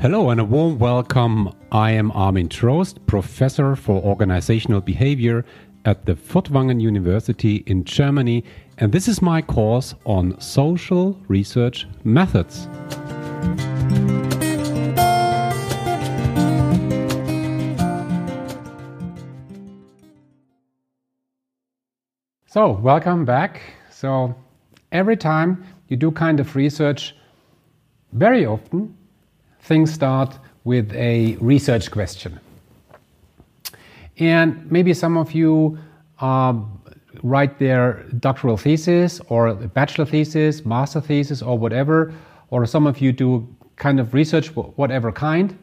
Hello and a warm welcome. I am Armin Trost, professor for organizational behavior at the Furtwangen University in Germany, and this is my course on social research methods. So, welcome back. So, every time you do kind of research, very often things start with a research question. And maybe some of you um, write their doctoral thesis or bachelor thesis, master thesis, or whatever, or some of you do kind of research, whatever kind.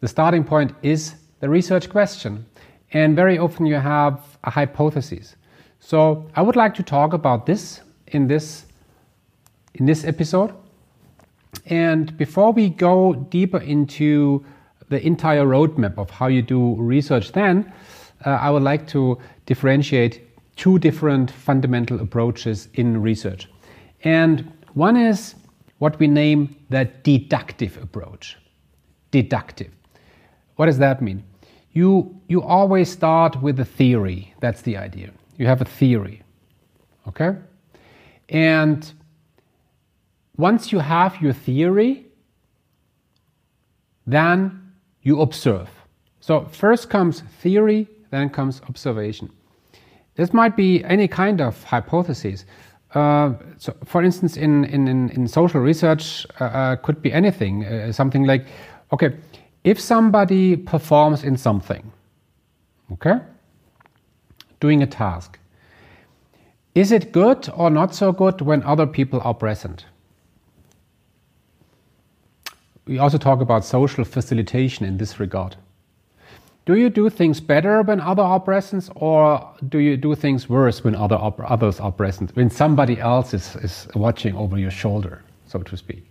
The starting point is the research question. And very often you have a hypothesis. So I would like to talk about this in this in this episode. And before we go deeper into the entire roadmap of how you do research, then uh, I would like to differentiate two different fundamental approaches in research. And one is what we name the deductive approach. Deductive. What does that mean? You, you always start with a theory. That's the idea. You have a theory. Okay? And once you have your theory, then you observe. So first comes theory, then comes observation. This might be any kind of hypothesis. Uh, so for instance, in, in, in social research, uh, uh, could be anything. Uh, something like, okay, if somebody performs in something, okay, doing a task. Is it good or not so good when other people are present? We also talk about social facilitation in this regard. Do you do things better when other are present, or do you do things worse when other others are present, when somebody else is, is watching over your shoulder, so to speak?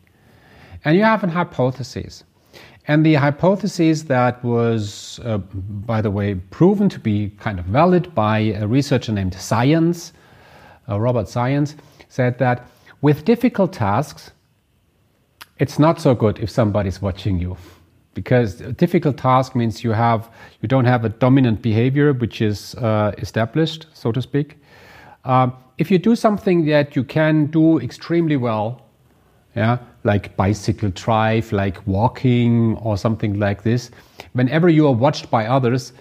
And you have an hypothesis. And the hypothesis that was, uh, by the way, proven to be kind of valid by a researcher named Zajonc, uh, Robert Zajonc, said that with difficult tasks, it's not so good if somebody's watching you because a difficult task means you have you don't have a dominant behavior which is uh, established so to speak um, if you do something that you can do extremely well yeah like bicycle drive, like walking or something like this, whenever you are watched by others,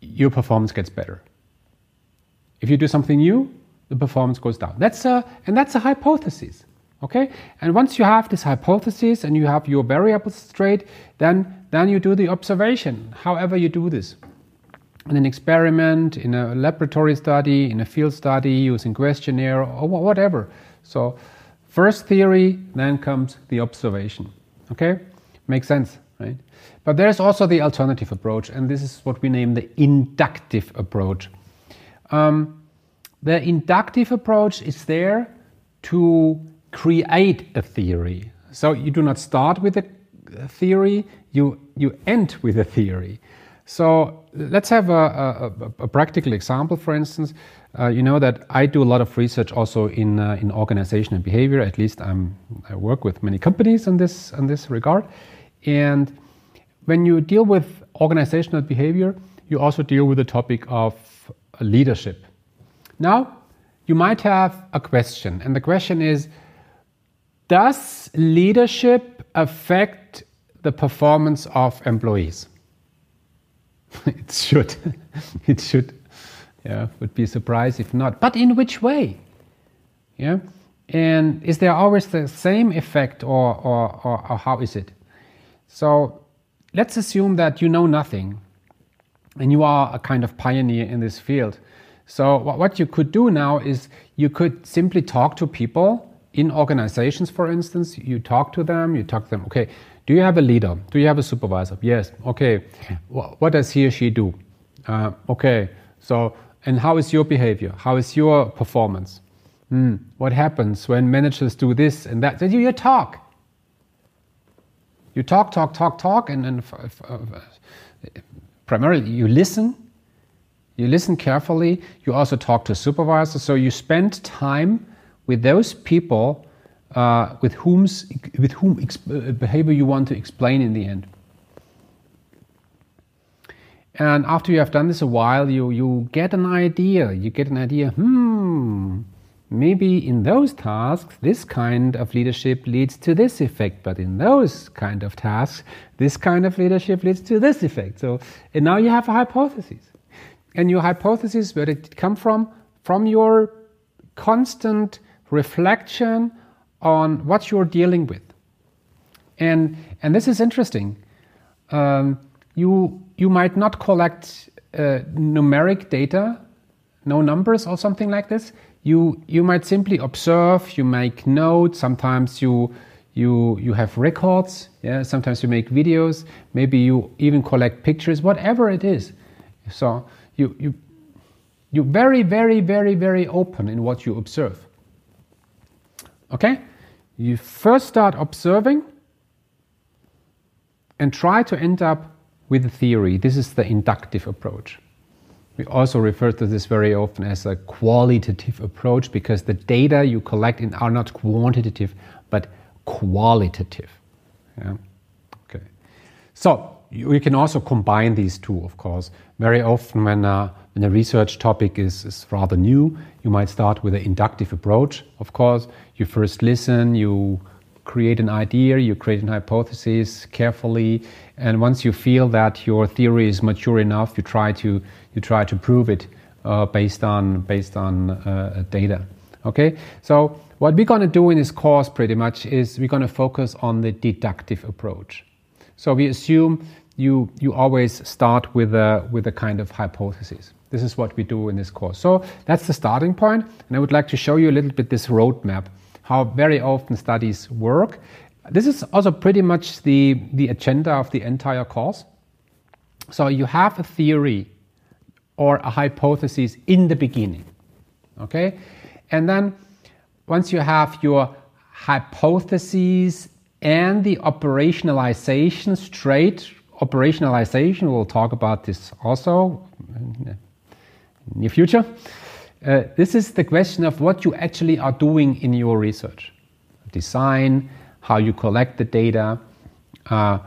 your performance gets better. If you do something new, the performance goes down. That's a, and that's a hypothesis. Okay? And once you have this hypothesis and you have your variables straight, then, then you do the observation, however you do this. In an experiment, in a laboratory study, in a field study, using questionnaire, or whatever. So First theory, then comes the observation. Okay? Makes sense, right? But there's also the alternative approach, and this is what we name the inductive approach. Um, the inductive approach is there to create a theory. So you do not start with a theory, you, you end with a theory. So let's have a, a, a practical example, for instance. Uh, you know that I do a lot of research also in uh, in organization and behavior. At least I'm, I work with many companies in this in this regard. And when you deal with organizational behavior, you also deal with the topic of leadership. Now, you might have a question, and the question is: Does leadership affect the performance of employees? it should. it should yeah, would be surprised if not. But in which way? Yeah, and is there always the same effect, or, or, or, or how is it? So let's assume that you know nothing, and you are a kind of pioneer in this field. So what you could do now is you could simply talk to people in organizations, for instance. You talk to them. You talk to them. Okay, do you have a leader? Do you have a supervisor? Yes. Okay. What does he or she do? Uh, okay. So and how is your behavior? How is your performance? Hmm. What happens when managers do this and that? Then you, you talk. You talk, talk, talk, talk, and then uh, primarily you listen. You listen carefully. You also talk to supervisors. So you spend time with those people uh, with whom's with whom uh, behavior you want to explain in the end. And after you have done this a while, you you get an idea. You get an idea. Hmm, maybe in those tasks, this kind of leadership leads to this effect, but in those kind of tasks, this kind of leadership leads to this effect. So, and now you have a hypothesis. And your hypothesis, where did it come from? From your constant reflection on what you're dealing with. And, and this is interesting. Um, you, you might not collect uh, numeric data, no numbers or something like this. You, you might simply observe, you make notes, sometimes you, you, you have records, yeah? sometimes you make videos, maybe you even collect pictures, whatever it is. So you, you, you're very, very, very, very open in what you observe. Okay? You first start observing and try to end up with a theory. This is the inductive approach. We also refer to this very often as a qualitative approach because the data you collect in are not quantitative but qualitative. Yeah? Okay. So you can also combine these two, of course. Very often, when, uh, when a research topic is, is rather new, you might start with an inductive approach. Of course, you first listen, you create an idea, you create an hypothesis carefully, and once you feel that your theory is mature enough, you try to you try to prove it uh, based on based on uh, data. Okay, so what we're going to do in this course pretty much is we're going to focus on the deductive approach. So we assume you, you always start with a, with a kind of hypothesis. This is what we do in this course. So that's the starting point, and I would like to show you a little bit this roadmap, how very often studies work. This is also pretty much the, the agenda of the entire course. So you have a theory or a hypothesis in the beginning, okay? And then once you have your hypotheses and the operationalization straight operationalization, we'll talk about this also near future. Uh, this is the question of what you actually are doing in your research. Design, how you collect the data, uh,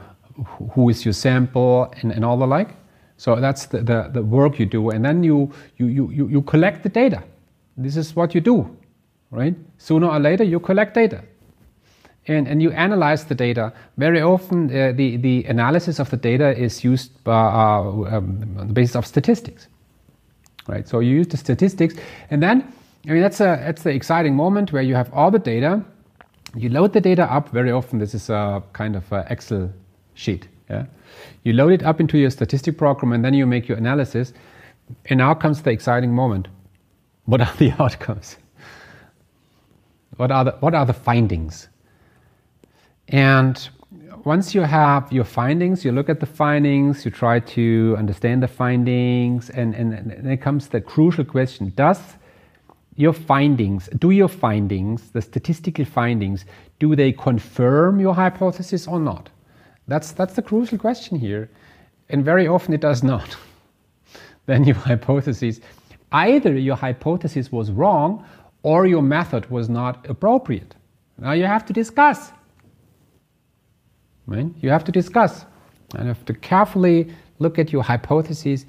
who is your sample, and, and all the like. So that's the, the, the, work you do. And then you, you, you, you collect the data. This is what you do, right? Sooner or later, you collect data and, and you analyze the data. Very often, uh, the, the analysis of the data is used by, uh, um, on the basis of statistics. Right? So you use the statistics, and then, I mean, that's, a, that's the exciting moment where you have all the data. You load the data up. Very often, this is a kind of a Excel sheet. Yeah? You load it up into your statistic program, and then you make your analysis. And now comes the exciting moment. What are the outcomes? What are the, what are the findings? And once you have your findings, you look at the findings, you try to understand the findings, and, and, and then comes the crucial question Does your findings, do your findings, the statistical findings, do they confirm your hypothesis or not? That's, that's the crucial question here. And very often it does not. then your hypothesis, either your hypothesis was wrong or your method was not appropriate. Now you have to discuss Right? You have to discuss and have to carefully look at your hypotheses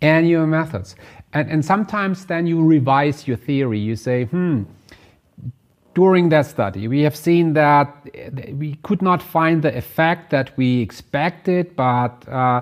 and your methods. And, and sometimes then you revise your theory. You say, hmm, during that study, we have seen that we could not find the effect that we expected, but uh,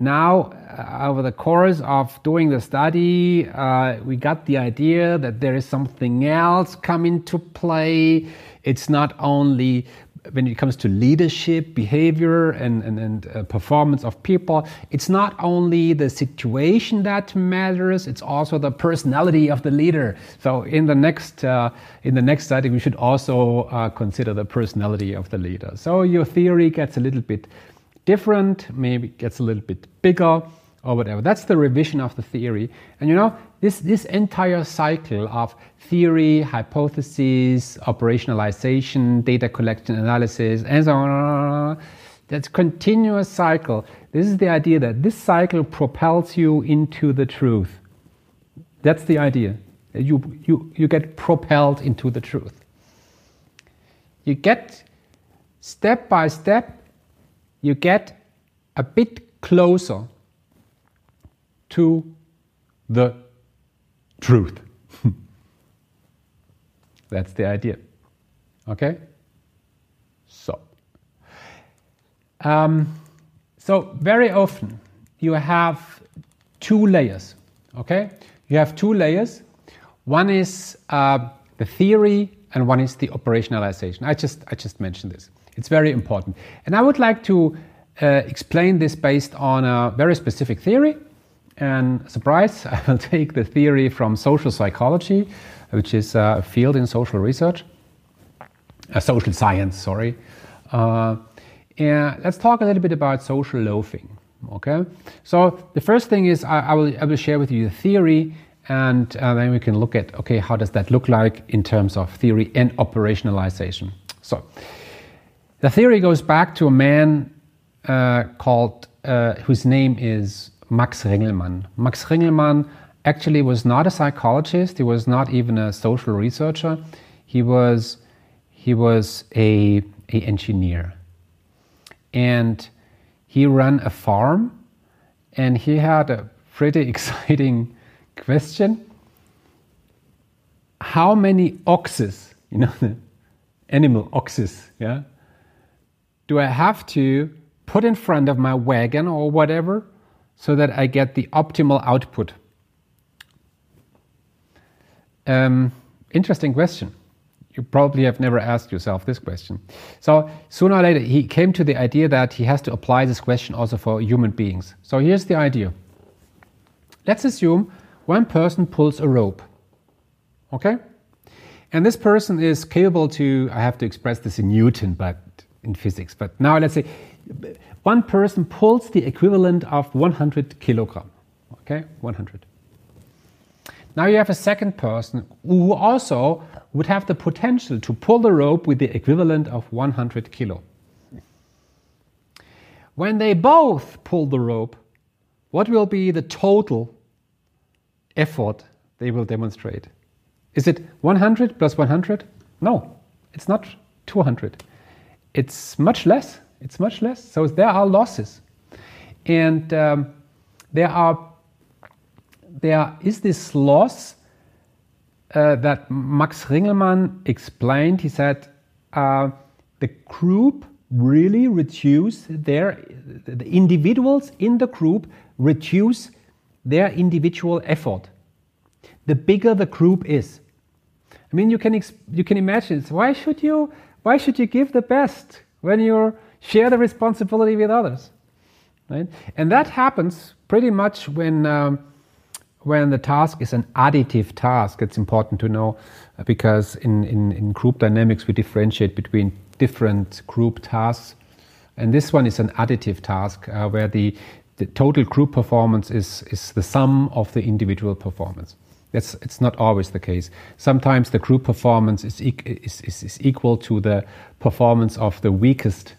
now, uh, over the course of doing the study, uh, we got the idea that there is something else coming into play. It's not only when it comes to leadership, behavior, and, and, and uh, performance of people, it's not only the situation that matters; it's also the personality of the leader. So, in the next uh, in the next study, we should also uh, consider the personality of the leader. So, your theory gets a little bit different, maybe gets a little bit bigger, or whatever. That's the revision of the theory. And you know, this, this entire cycle of theory, hypothesis, operationalization, data collection, analysis, and so on, that's continuous cycle. This is the idea that this cycle propels you into the truth. That's the idea. You, you, you get propelled into the truth. you get step by step, you get a bit closer to the truth. That's the idea. Okay? So, um, so very often you have two layers. Okay? You have two layers. One is uh, the theory, and one is the operationalization. I just I just mentioned this. It's very important, and I would like to uh, explain this based on a very specific theory. And surprise, I will take the theory from social psychology, which is a field in social research, a social science. Sorry. Uh, and let's talk a little bit about social loafing. Okay, so the first thing is I, I, will, I will share with you the theory and uh, then we can look at okay how does that look like in terms of theory and operationalization so the theory goes back to a man uh, called uh, whose name is max ringelmann. Max ringelmann actually was not a psychologist he was not even a social researcher. He was he was a, a engineer. And he ran a farm and he had a pretty exciting question. How many oxes, you know, the animal oxes, yeah, do I have to put in front of my wagon or whatever so that I get the optimal output? Um, interesting question. You probably have never asked yourself this question. So, sooner or later, he came to the idea that he has to apply this question also for human beings. So, here's the idea. Let's assume one person pulls a rope. Okay? And this person is capable to, I have to express this in Newton, but in physics. But now let's say one person pulls the equivalent of 100 kilogram. Okay? 100. Now you have a second person who also would have the potential to pull the rope with the equivalent of 100 kilo. When they both pull the rope, what will be the total effort they will demonstrate. Is it 100 plus 100? No, it's not 200. It's much less. It's much less. So there are losses. And um, there are there is this loss uh, that Max Ringelmann explained. He said uh, the group really reduce their the individuals in the group reduce their individual effort. The bigger the group is. I mean, you can, you can imagine, why should, you, why should you give the best when you share the responsibility with others? Right? And that happens pretty much when, um, when the task is an additive task. It's important to know uh, because in, in, in group dynamics we differentiate between different group tasks. And this one is an additive task uh, where the, the total group performance is, is the sum of the individual performance. That's, it's not always the case. Sometimes the group performance is, is, is, is, equal to the performance of the weakest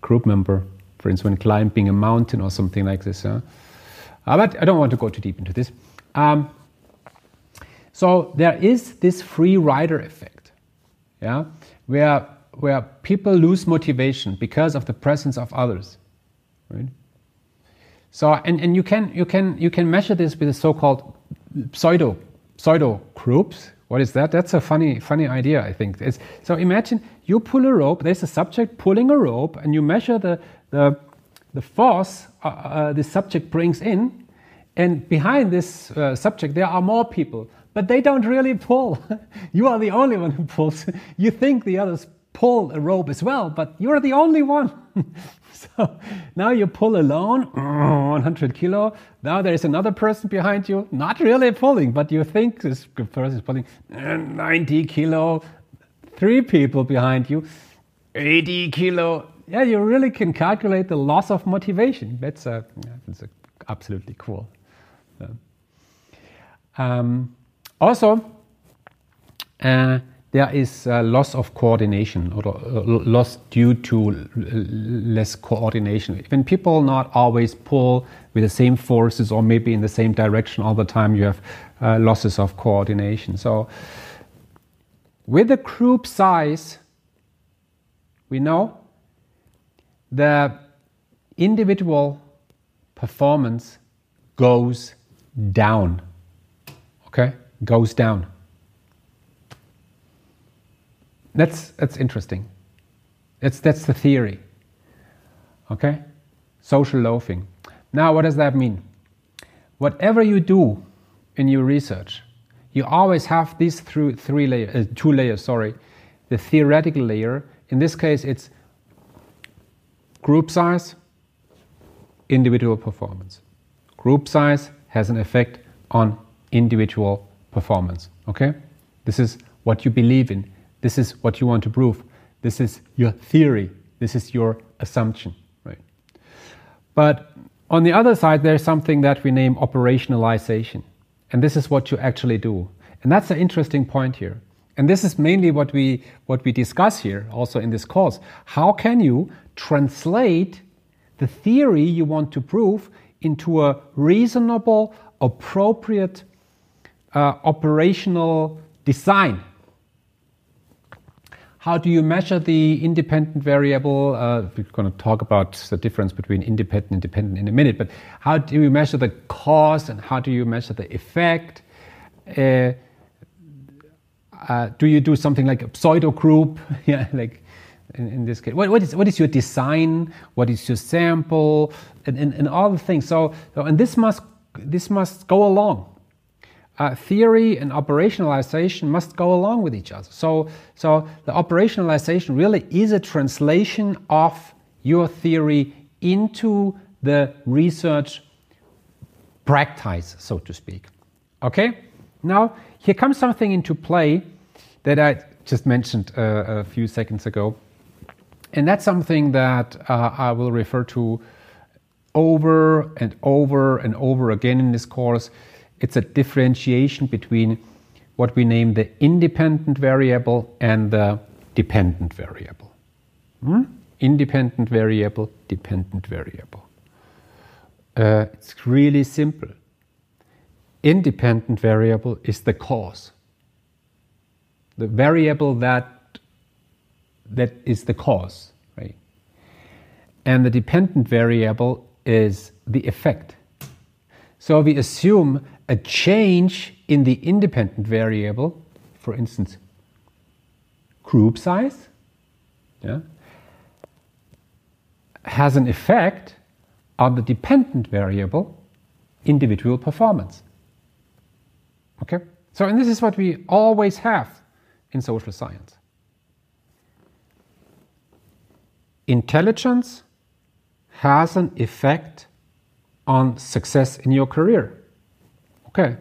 group member, for instance, when climbing a mountain or something like this. Uh, but I don't want to go too deep into this. Um, so there is this free rider effect, yeah, where, where people lose motivation because of the presence of others, right? So, and, and you, can, you, can, you can measure this with the so-called pseudo, pseudo groups. What is that? That's a funny, funny idea, I think. It's, so imagine you pull a rope, there's a subject pulling a rope, and you measure the, the, the force uh, uh, the subject brings in, and behind this uh, subject there are more people, but they don't really pull. you are the only one who pulls. you think the others pull a rope as well, but you're the only one. so now you pull alone, 100 kilo. Now there is another person behind you, not really pulling, but you think this person is pulling 90 kilo. Three people behind you, 80 kilo. Yeah, you really can calculate the loss of motivation. That's, a, that's a absolutely cool. Um, also, uh, there is a loss of coordination or uh, loss due to less coordination. When people not always pull with the same forces or maybe in the same direction all the time, you have uh, losses of coordination. So, with the group size, we know the individual performance goes down. Okay? Goes down. That's, that's interesting. That's, that's the theory. Okay? Social loafing. Now, what does that mean? Whatever you do in your research, you always have these three, three layers, uh, two layers, sorry. The theoretical layer, in this case, it's group size, individual performance. Group size has an effect on individual performance. Okay? This is what you believe in. This is what you want to prove. This is your theory. This is your assumption. Right? But on the other side, there's something that we name operationalization. And this is what you actually do. And that's an interesting point here. And this is mainly what we, what we discuss here also in this course. How can you translate the theory you want to prove into a reasonable, appropriate uh, operational design? How do you measure the independent variable? Uh, we're going to talk about the difference between independent and dependent in a minute, but how do you measure the cause and how do you measure the effect? Uh, uh, do you do something like a pseudo group? yeah, like in, in, this case. What, what, is, what is your design? What is your sample? And, and, and all the things. So, so, and this must, this must go along uh, theory and operationalization must go along with each other. So, so the operationalization really is a translation of your theory into the research practice, so to speak. Okay? Now, here comes something into play that I just mentioned uh, a few seconds ago. And that's something that uh, I will refer to over and over and over again in this course it's a differentiation between what we name the independent variable and the dependent variable. Hmm? Independent variable, dependent variable. Uh, it's really simple. Independent variable is the cause. The variable that that is the cause, right? And the dependent variable is the effect. So we assume a change in the independent variable, for instance, group size, yeah, has an effect on the dependent variable, individual performance. Okay? So, and this is what we always have in social science. Intelligence has an effect on success in your career. Okay.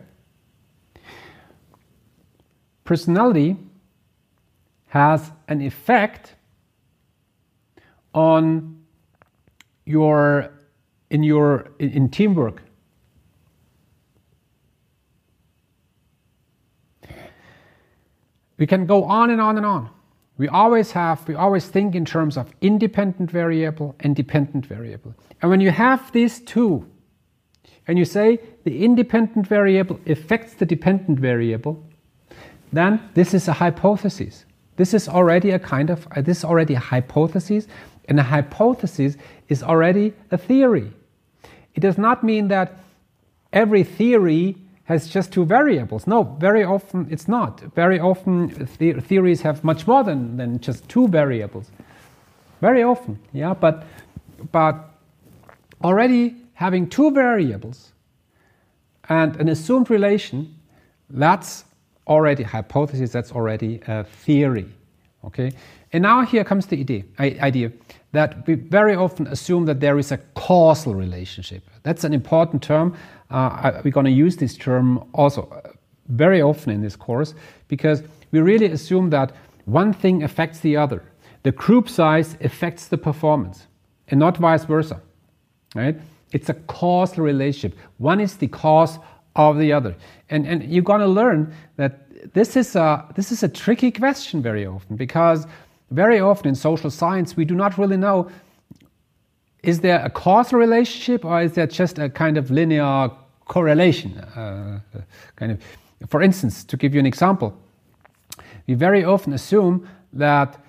Personality has an effect on your in your in, in teamwork. We can go on and on and on. We always have, we always think in terms of independent variable and dependent variable. And when you have these two, and you say the independent variable affects the dependent variable, then this is a hypothesis. This is already a kind of, uh, this is already a hypothesis, and a hypothesis is already a theory. It does not mean that every theory has just two variables. No, very often it's not. Very often the theories have much more than, than just two variables. Very often, yeah, but, but already having two variables and an assumed relation, that's already hypothesis, that's already a theory. Okay? And now here comes the idea, idea that we very often assume that there is a causal relationship. That's an important term. Uh, we're going to use this term also uh, very often in this course because we really assume that one thing affects the other. The group size affects the performance and not vice versa. Right? It's a causal relationship. One is the cause of the other. And, and you're going to learn that this is, a, this is a tricky question very often because very often in social science we do not really know is there a causal relationship or is there just a kind of linear correlation? Uh, kind of, for instance, to give you an example, we very often assume that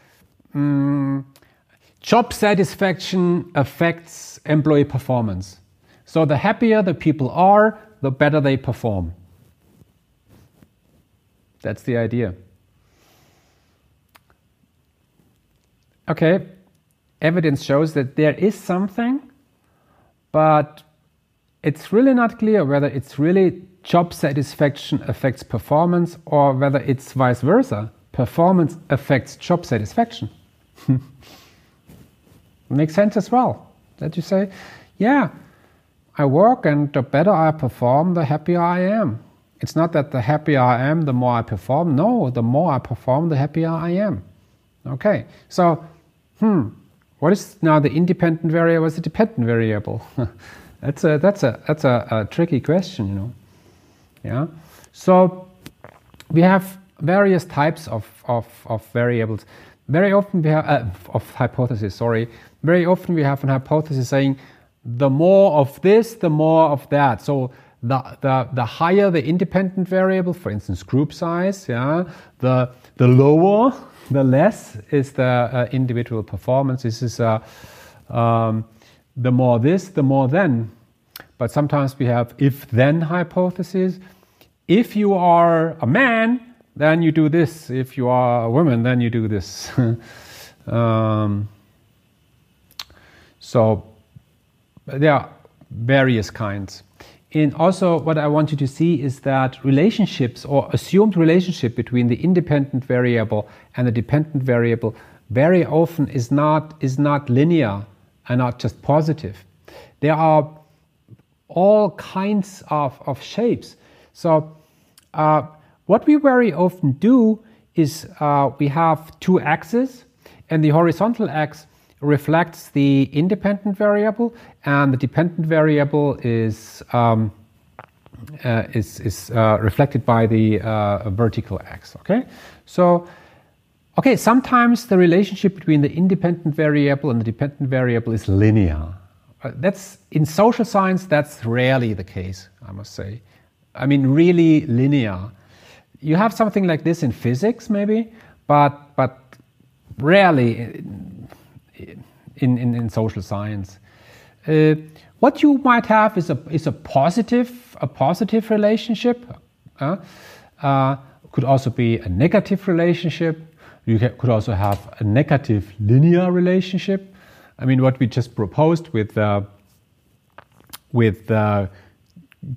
um, job satisfaction affects employee performance. So the happier the people are, the better they perform. That's the idea. Okay, evidence shows that there is something, but it's really not clear whether it's really job satisfaction affects performance or whether it's vice versa. Performance affects job satisfaction. Makes sense as well. That you say, yeah, I work and the better I perform, the happier I am. It's not that the happier I am, the more I perform. No, the more I perform, the happier I am. Okay, so, hmm, what is now the independent variable? What's the dependent variable? that's a that's a that's a, a, tricky question, you know. Yeah. So we have various types of, of, of variables. Very often we have uh, of hypotheses. Sorry. Very often we have an hypothesis saying the more of this, the more of that. So the, the, the higher the independent variable, for instance, group size, yeah, the, the lower, the less is the uh, individual performance. This is uh, um, the more this, the more then. But sometimes we have if then hypothesis. If you are a man, then you do this. If you are a woman, then you do this. um, so there are various kinds. And also, what I want you to see is that relationships or assumed relationship between the independent variable and the dependent variable very often is not, is not linear and not just positive. There are all kinds of, of shapes. So, uh, what we very often do is uh, we have two axes, and the horizontal axis reflects the independent variable, and the dependent variable is um, uh, is, is uh, reflected by the uh, vertical axis. Okay, so okay, sometimes the relationship between the independent variable and the dependent variable is linear. Uh, that's in social science. That's rarely the case, I must say. I mean, really linear. You have something like this in physics, maybe, but but rarely in, in, in social science. Uh, what you might have is a, is a positive a positive relationship. Uh, uh, could also be a negative relationship. You could also have a negative linear relationship. I mean, what we just proposed with uh, with uh,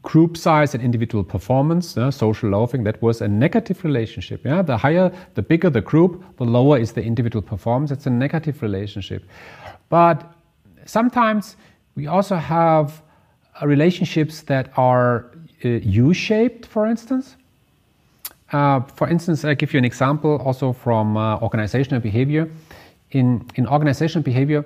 group size and individual performance, uh, social loafing, that was a negative relationship. Yeah, the higher, the bigger the group, the lower is the individual performance. It's a negative relationship. But sometimes we also have uh, relationships that are uh, U-shaped, for instance. Uh, for instance, I give you an example also from uh, organizational behavior. In, in organizational behavior,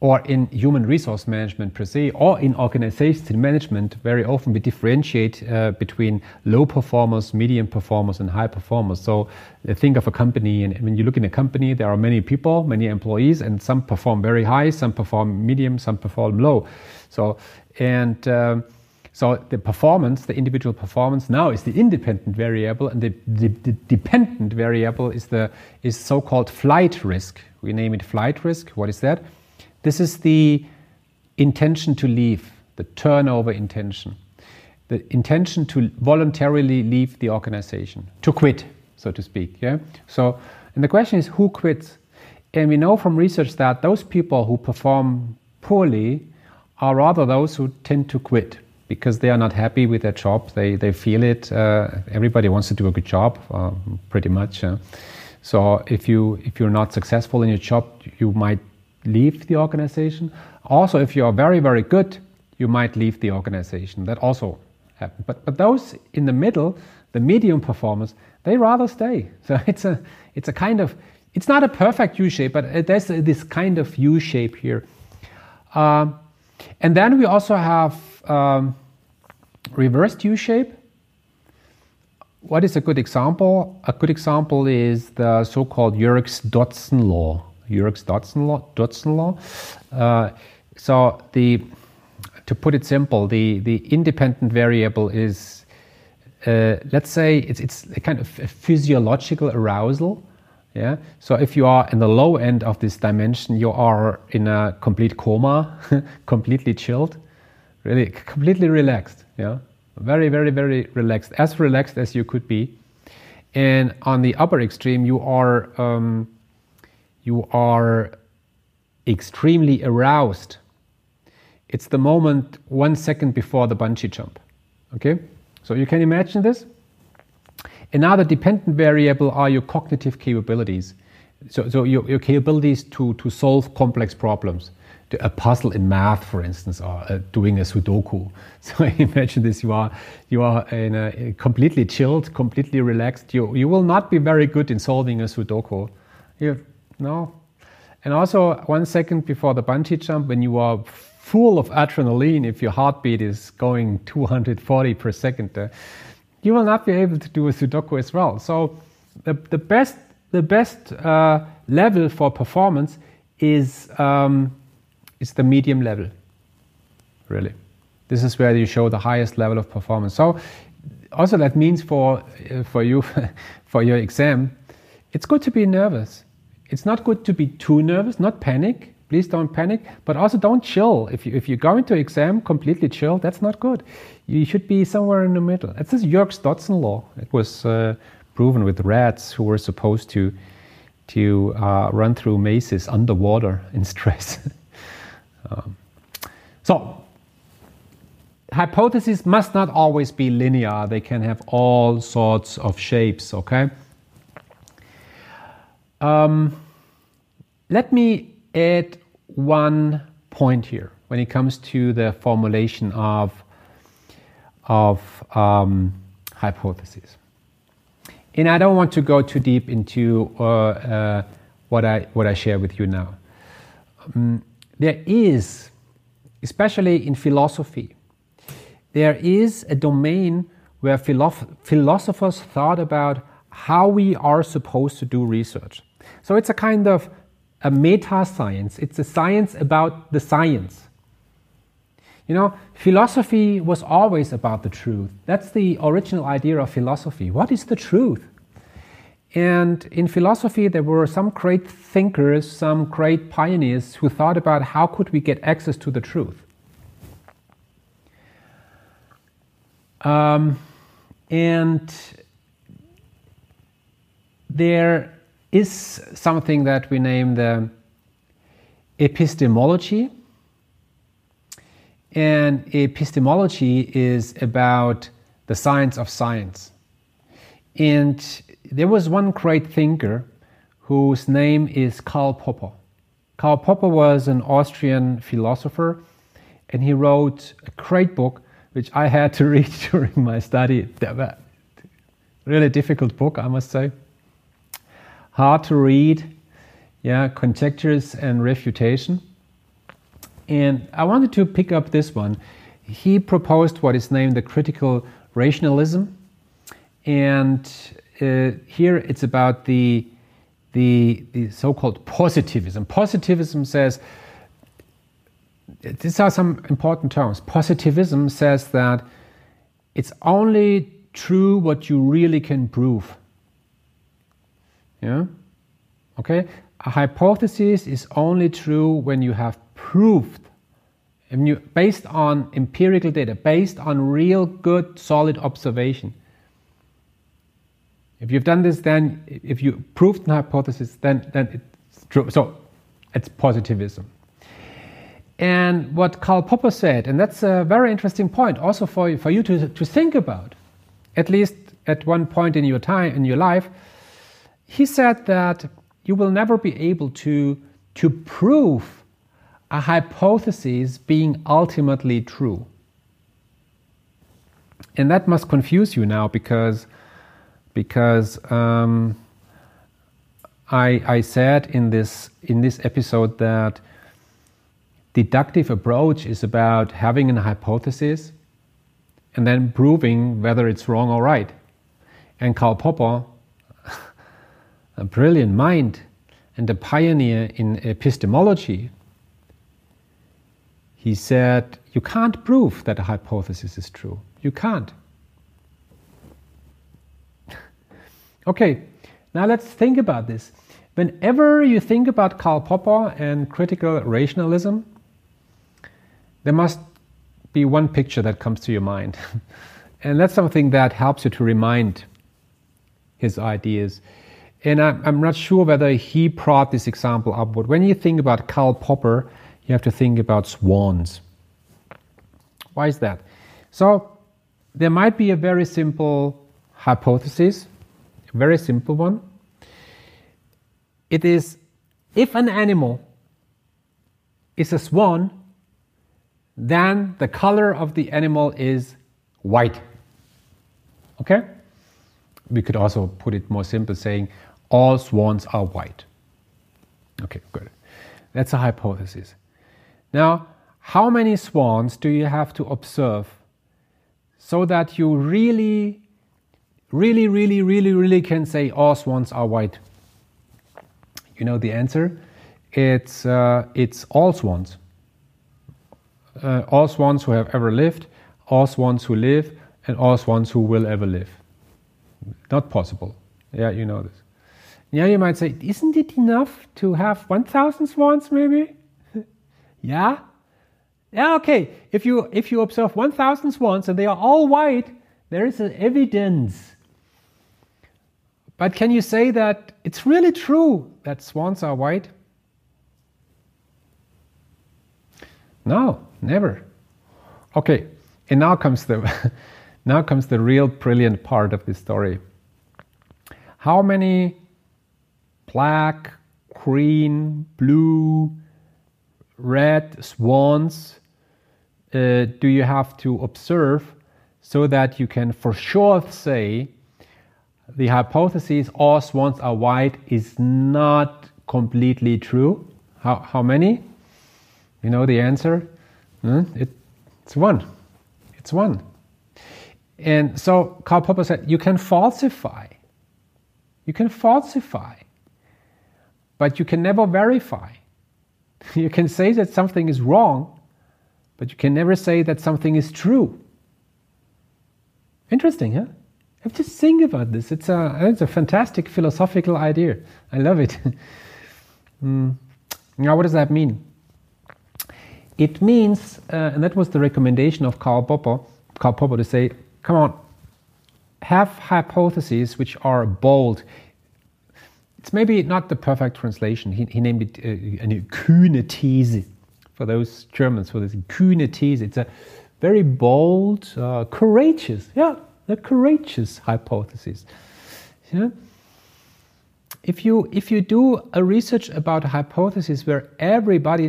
or in human resource management per se, or in organization management, very often we differentiate uh, between low performers, medium performers, and high performers. So uh, think of a company, and when you look in a company, there are many people, many employees, and some perform very high, some perform medium, some perform low. So and um, so the performance, the individual performance, now is the independent variable, and the, the, the dependent variable is the is so-called flight risk. We name it flight risk. What is that? This is the intention to leave, the turnover intention, the intention to voluntarily leave the organization, to quit, so to speak. Yeah. So, and the question is, who quits? And we know from research that those people who perform poorly are rather those who tend to quit because they are not happy with their job. They, they feel it. Uh, everybody wants to do a good job, uh, pretty much. Uh. So if you if you're not successful in your job, you might leave the organization. Also, if you are very, very good, you might leave the organization. That also happens. But, but those in the middle, the medium performers, they rather stay. So it's a, it's a kind of, it's not a perfect U shape, but there's this kind of U shape here. Um, and then we also have um, reversed U shape. What is a good example? A good example is the so called Yerkes Dodson law. Yerkes Dodson law. Dodson law. Uh, so the to put it simple, the the independent variable is uh, let's say it's it's a kind of a physiological arousal. Yeah. So if you are in the low end of this dimension, you are in a complete coma, completely chilled, really completely relaxed. Yeah. Very, very, very relaxed, as relaxed as you could be. And on the upper extreme, you are um, you are extremely aroused. It's the moment one second before the bungee jump. Okay, so you can imagine this. Another dependent variable are your cognitive capabilities. So, so your, your capabilities to, to solve complex problems a puzzle in math, for instance, or uh, doing a Sudoku. So imagine this: you are you are in a, completely chilled, completely relaxed. You you will not be very good in solving a Sudoku. You no, and also one second before the bungee jump, when you are full of adrenaline, if your heartbeat is going 240 per second, uh, you will not be able to do a Sudoku as well. So the the best the best uh, level for performance is. Um, it's the medium level, really. This is where you show the highest level of performance. So, also that means for uh, for you for your exam, it's good to be nervous. It's not good to be too nervous, not panic. Please don't panic, but also don't chill. If you if you go into exam completely chill, that's not good. You should be somewhere in the middle. It's this Yerkes-Dodson law. It was uh, proven with rats who were supposed to to uh, run through mazes underwater in stress. Um, so, hypotheses must not always be linear, they can have all sorts of shapes, okay? Um, let me add one point here when it comes to the formulation of, of um, hypotheses. And I don't want to go too deep into uh, uh, what, I, what I share with you now. Um, there is, especially in philosophy, there is a domain where philosoph- philosophers thought about how we are supposed to do research. So it's a kind of a meta science, it's a science about the science. You know, philosophy was always about the truth. That's the original idea of philosophy. What is the truth? And in philosophy, there were some great thinkers, some great pioneers who thought about how could we get access to the truth. Um, and there is something that we name the epistemology. And epistemology is about the science of science. And there was one great thinker whose name is Karl Popper. Karl Popper was an Austrian philosopher and he wrote a great book which I had to read during my study. Really difficult book, I must say. Hard to read, yeah, conjectures and refutation. And I wanted to pick up this one. He proposed what is named the critical rationalism. And uh, here it's about the, the, the so called positivism. Positivism says, these are some important terms. Positivism says that it's only true what you really can prove. Yeah? Okay? A hypothesis is only true when you have proved, and you, based on empirical data, based on real good, solid observation. If you've done this, then if you proved an hypothesis, then, then it's true. So it's positivism. And what Karl Popper said, and that's a very interesting point also for, for you to, to think about, at least at one point in your time, in your life, he said that you will never be able to, to prove a hypothesis being ultimately true. And that must confuse you now because because um, I, I said in this in this episode that deductive approach is about having a hypothesis and then proving whether it's wrong or right. And Karl Popper, a brilliant mind and a pioneer in epistemology, he said, You can't prove that a hypothesis is true. You can't. Okay, now let's think about this. Whenever you think about Karl Popper and critical rationalism, there must be one picture that comes to your mind. and that's something that helps you to remind his ideas. And I'm not sure whether he brought this example up, but when you think about Karl Popper, you have to think about swans. Why is that? So, there might be a very simple hypothesis, a very simple one. It is if an animal is a swan, then the color of the animal is white. Okay? We could also put it more simple saying all swans are white. Okay, good. That's a hypothesis. Now, how many swans do you have to observe so that you really, really, really, really, really can say all swans are white? You know the answer? It's, uh, it's all swans. Uh, all swans who have ever lived, all swans who live, and all swans who will ever live. Not possible. Yeah, you know this. Yeah, you might say, isn't it enough to have 1,000 swans maybe? yeah? Yeah, okay. If you, if you observe 1,000 swans and they are all white, there is an evidence. But can you say that it's really true that swans are white? No, never. Okay, and now comes the now comes the real brilliant part of this story. How many black, green, blue, red swans uh, do you have to observe so that you can for sure say the hypothesis all swans are white is not completely true? How, how many? You know the answer? Hmm? It, it's one. It's one. And so Karl Popper said you can falsify. You can falsify, but you can never verify. You can say that something is wrong, but you can never say that something is true. Interesting, huh? Have to think about this. It's a, it's a fantastic philosophical idea. I love it. mm. Now, what does that mean? It means, uh, and that was the recommendation of Karl Popper, Karl Popper to say, come on, have hypotheses which are bold. It's maybe not the perfect translation. He, he named it uh, eine kühne These for those Germans, for this kühne These. It's a very bold, uh, courageous, yeah, a courageous hypothesis. Yeah? If you, if you do a research about a hypothesis where everybody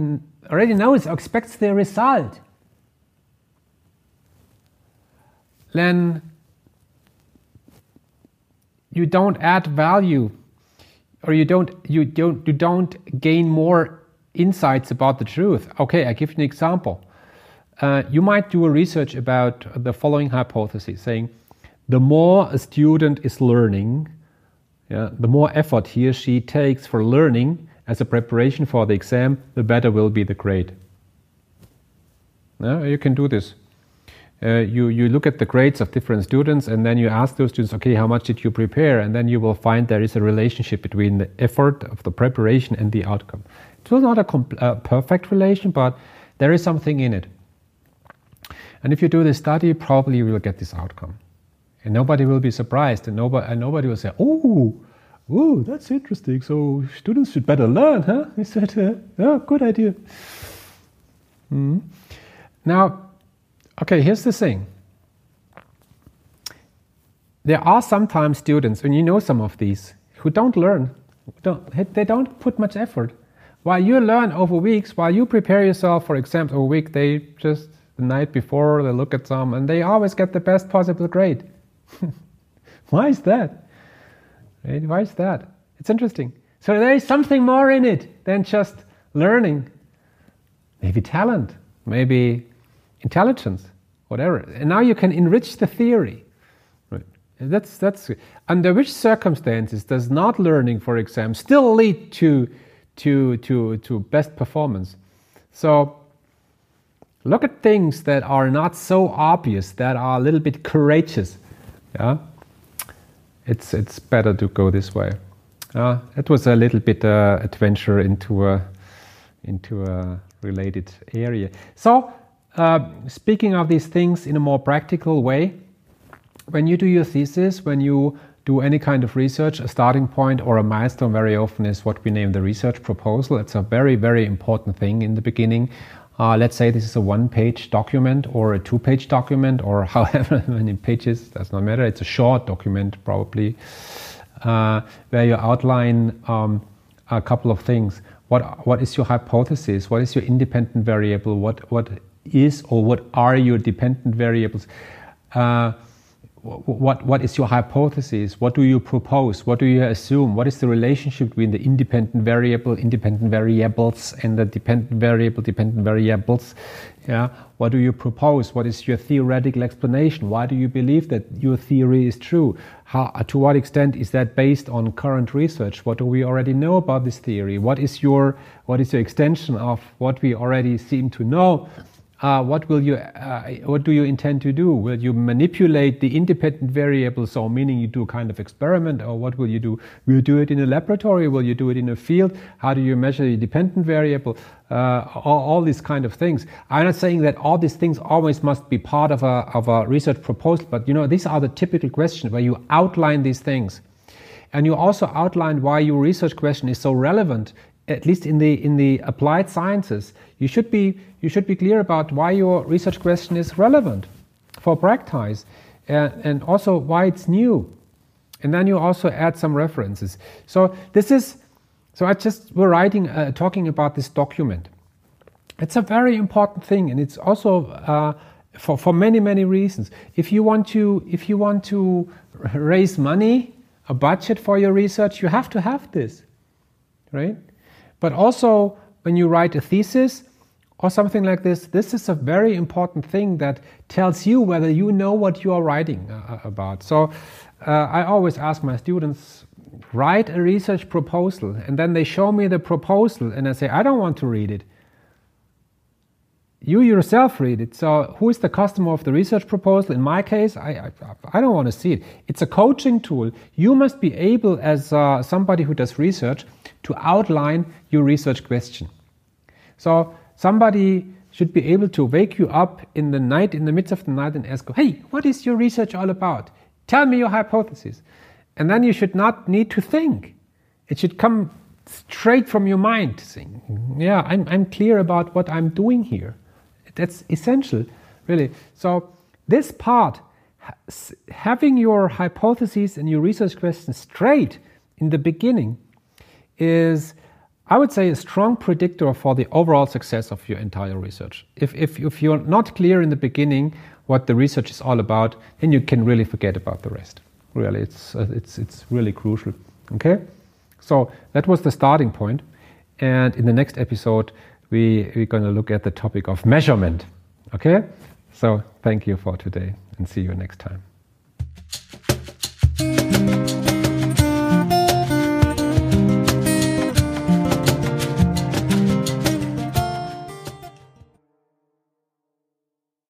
already knows, expects the result, then you don't add value or you don't you don't you don't gain more insights about the truth okay i give you an example uh, you might do a research about the following hypothesis saying the more a student is learning yeah, the more effort he or she takes for learning as a preparation for the exam, the better will be the grade. Now you can do this. Uh, you, you look at the grades of different students and then you ask those students, okay, how much did you prepare? And then you will find there is a relationship between the effort of the preparation and the outcome. It was not a uh, perfect relation, but there is something in it. And if you do this study, probably you will get this outcome. And nobody will be surprised, and nobody, and nobody will say, oh, Oh, that's interesting. So students should better learn, huh? He said, uh, oh, good idea. Mm. Now, okay, here's the thing. There are sometimes students, and you know some of these, who don't learn. Don't, they don't put much effort. While you learn over weeks, while you prepare yourself for exams over a week, they just the night before they look at some and they always get the best possible grade. Why is that? Why is that? It's interesting. So there is something more in it than just learning. Maybe talent, maybe intelligence, whatever. And now you can enrich the theory. Right? That's that's under which circumstances does not learning for exam still lead to to to to best performance? So look at things that are not so obvious, that are a little bit courageous. Yeah? it's it's better to go this way. Uh, it was a little bit uh, adventure into a into a related area. So, uh, speaking of these things in a more practical way, when you do your thesis, when you do any kind of research, a starting point or a milestone very often is what we name the research proposal. It's a very, very important thing in the beginning. Uh, let's say this is a one page document or a two page document or however many pages, does not matter. It's a short document, probably, uh, where you outline um, a couple of things. What, what is your hypothesis? What is your independent variable? What, what is or what are your dependent variables? Uh, what, what is your hypothesis? What do you propose? What do you assume? What is the relationship between the independent variable, independent variables, and the dependent variable, dependent variables? Yeah. What do you propose? What is your theoretical explanation? Why do you believe that your theory is true? How, to what extent is that based on current research? What do we already know about this theory? What is your, what is your extension of what we already seem to know? Uh, what will you uh, what do you intend to do? Will you manipulate the independent variables so meaning you do a kind of experiment or what will you do? Will you do it in a laboratory? Will you do it in a field? How do you measure the dependent variable? Uh, all, all, these kind of things. I'm not saying that all these things always must be part of a, of a research proposal but you know these are the typical questions where you outline these things. And you also outline why your research question is so relevant at least in the in the applied sciences, you should be you should be clear about why your research question is relevant for practice, and, and also why it's new, and then you also add some references. So this is so I just we're writing uh, talking about this document. It's a very important thing, and it's also uh, for for many many reasons. If you want to if you want to raise money, a budget for your research, you have to have this, right? But also, when you write a thesis or something like this, this is a very important thing that tells you whether you know what you are writing uh, uh, about. So, uh, I always ask my students, write a research proposal, and then they show me the proposal, and I say, I don't want to read it. You yourself read it. So, who is the customer of the research proposal? In my case, I, I, I don't want to see it. It's a coaching tool. You must be able, as uh, somebody who does research, to outline your research question. So somebody should be able to wake you up in the night, in the midst of the night, and ask, Hey, what is your research all about? Tell me your hypothesis. And then you should not need to think. It should come straight from your mind, saying, Yeah, I'm, I'm clear about what I'm doing here. That's essential, really. So, this part, having your hypotheses and your research questions straight in the beginning, is, I would say, a strong predictor for the overall success of your entire research. If, if, if you're not clear in the beginning what the research is all about, then you can really forget about the rest. Really, it's, uh, it's, it's really crucial. Okay? So that was the starting point. And in the next episode, we, we're going to look at the topic of measurement. Okay? So thank you for today and see you next time.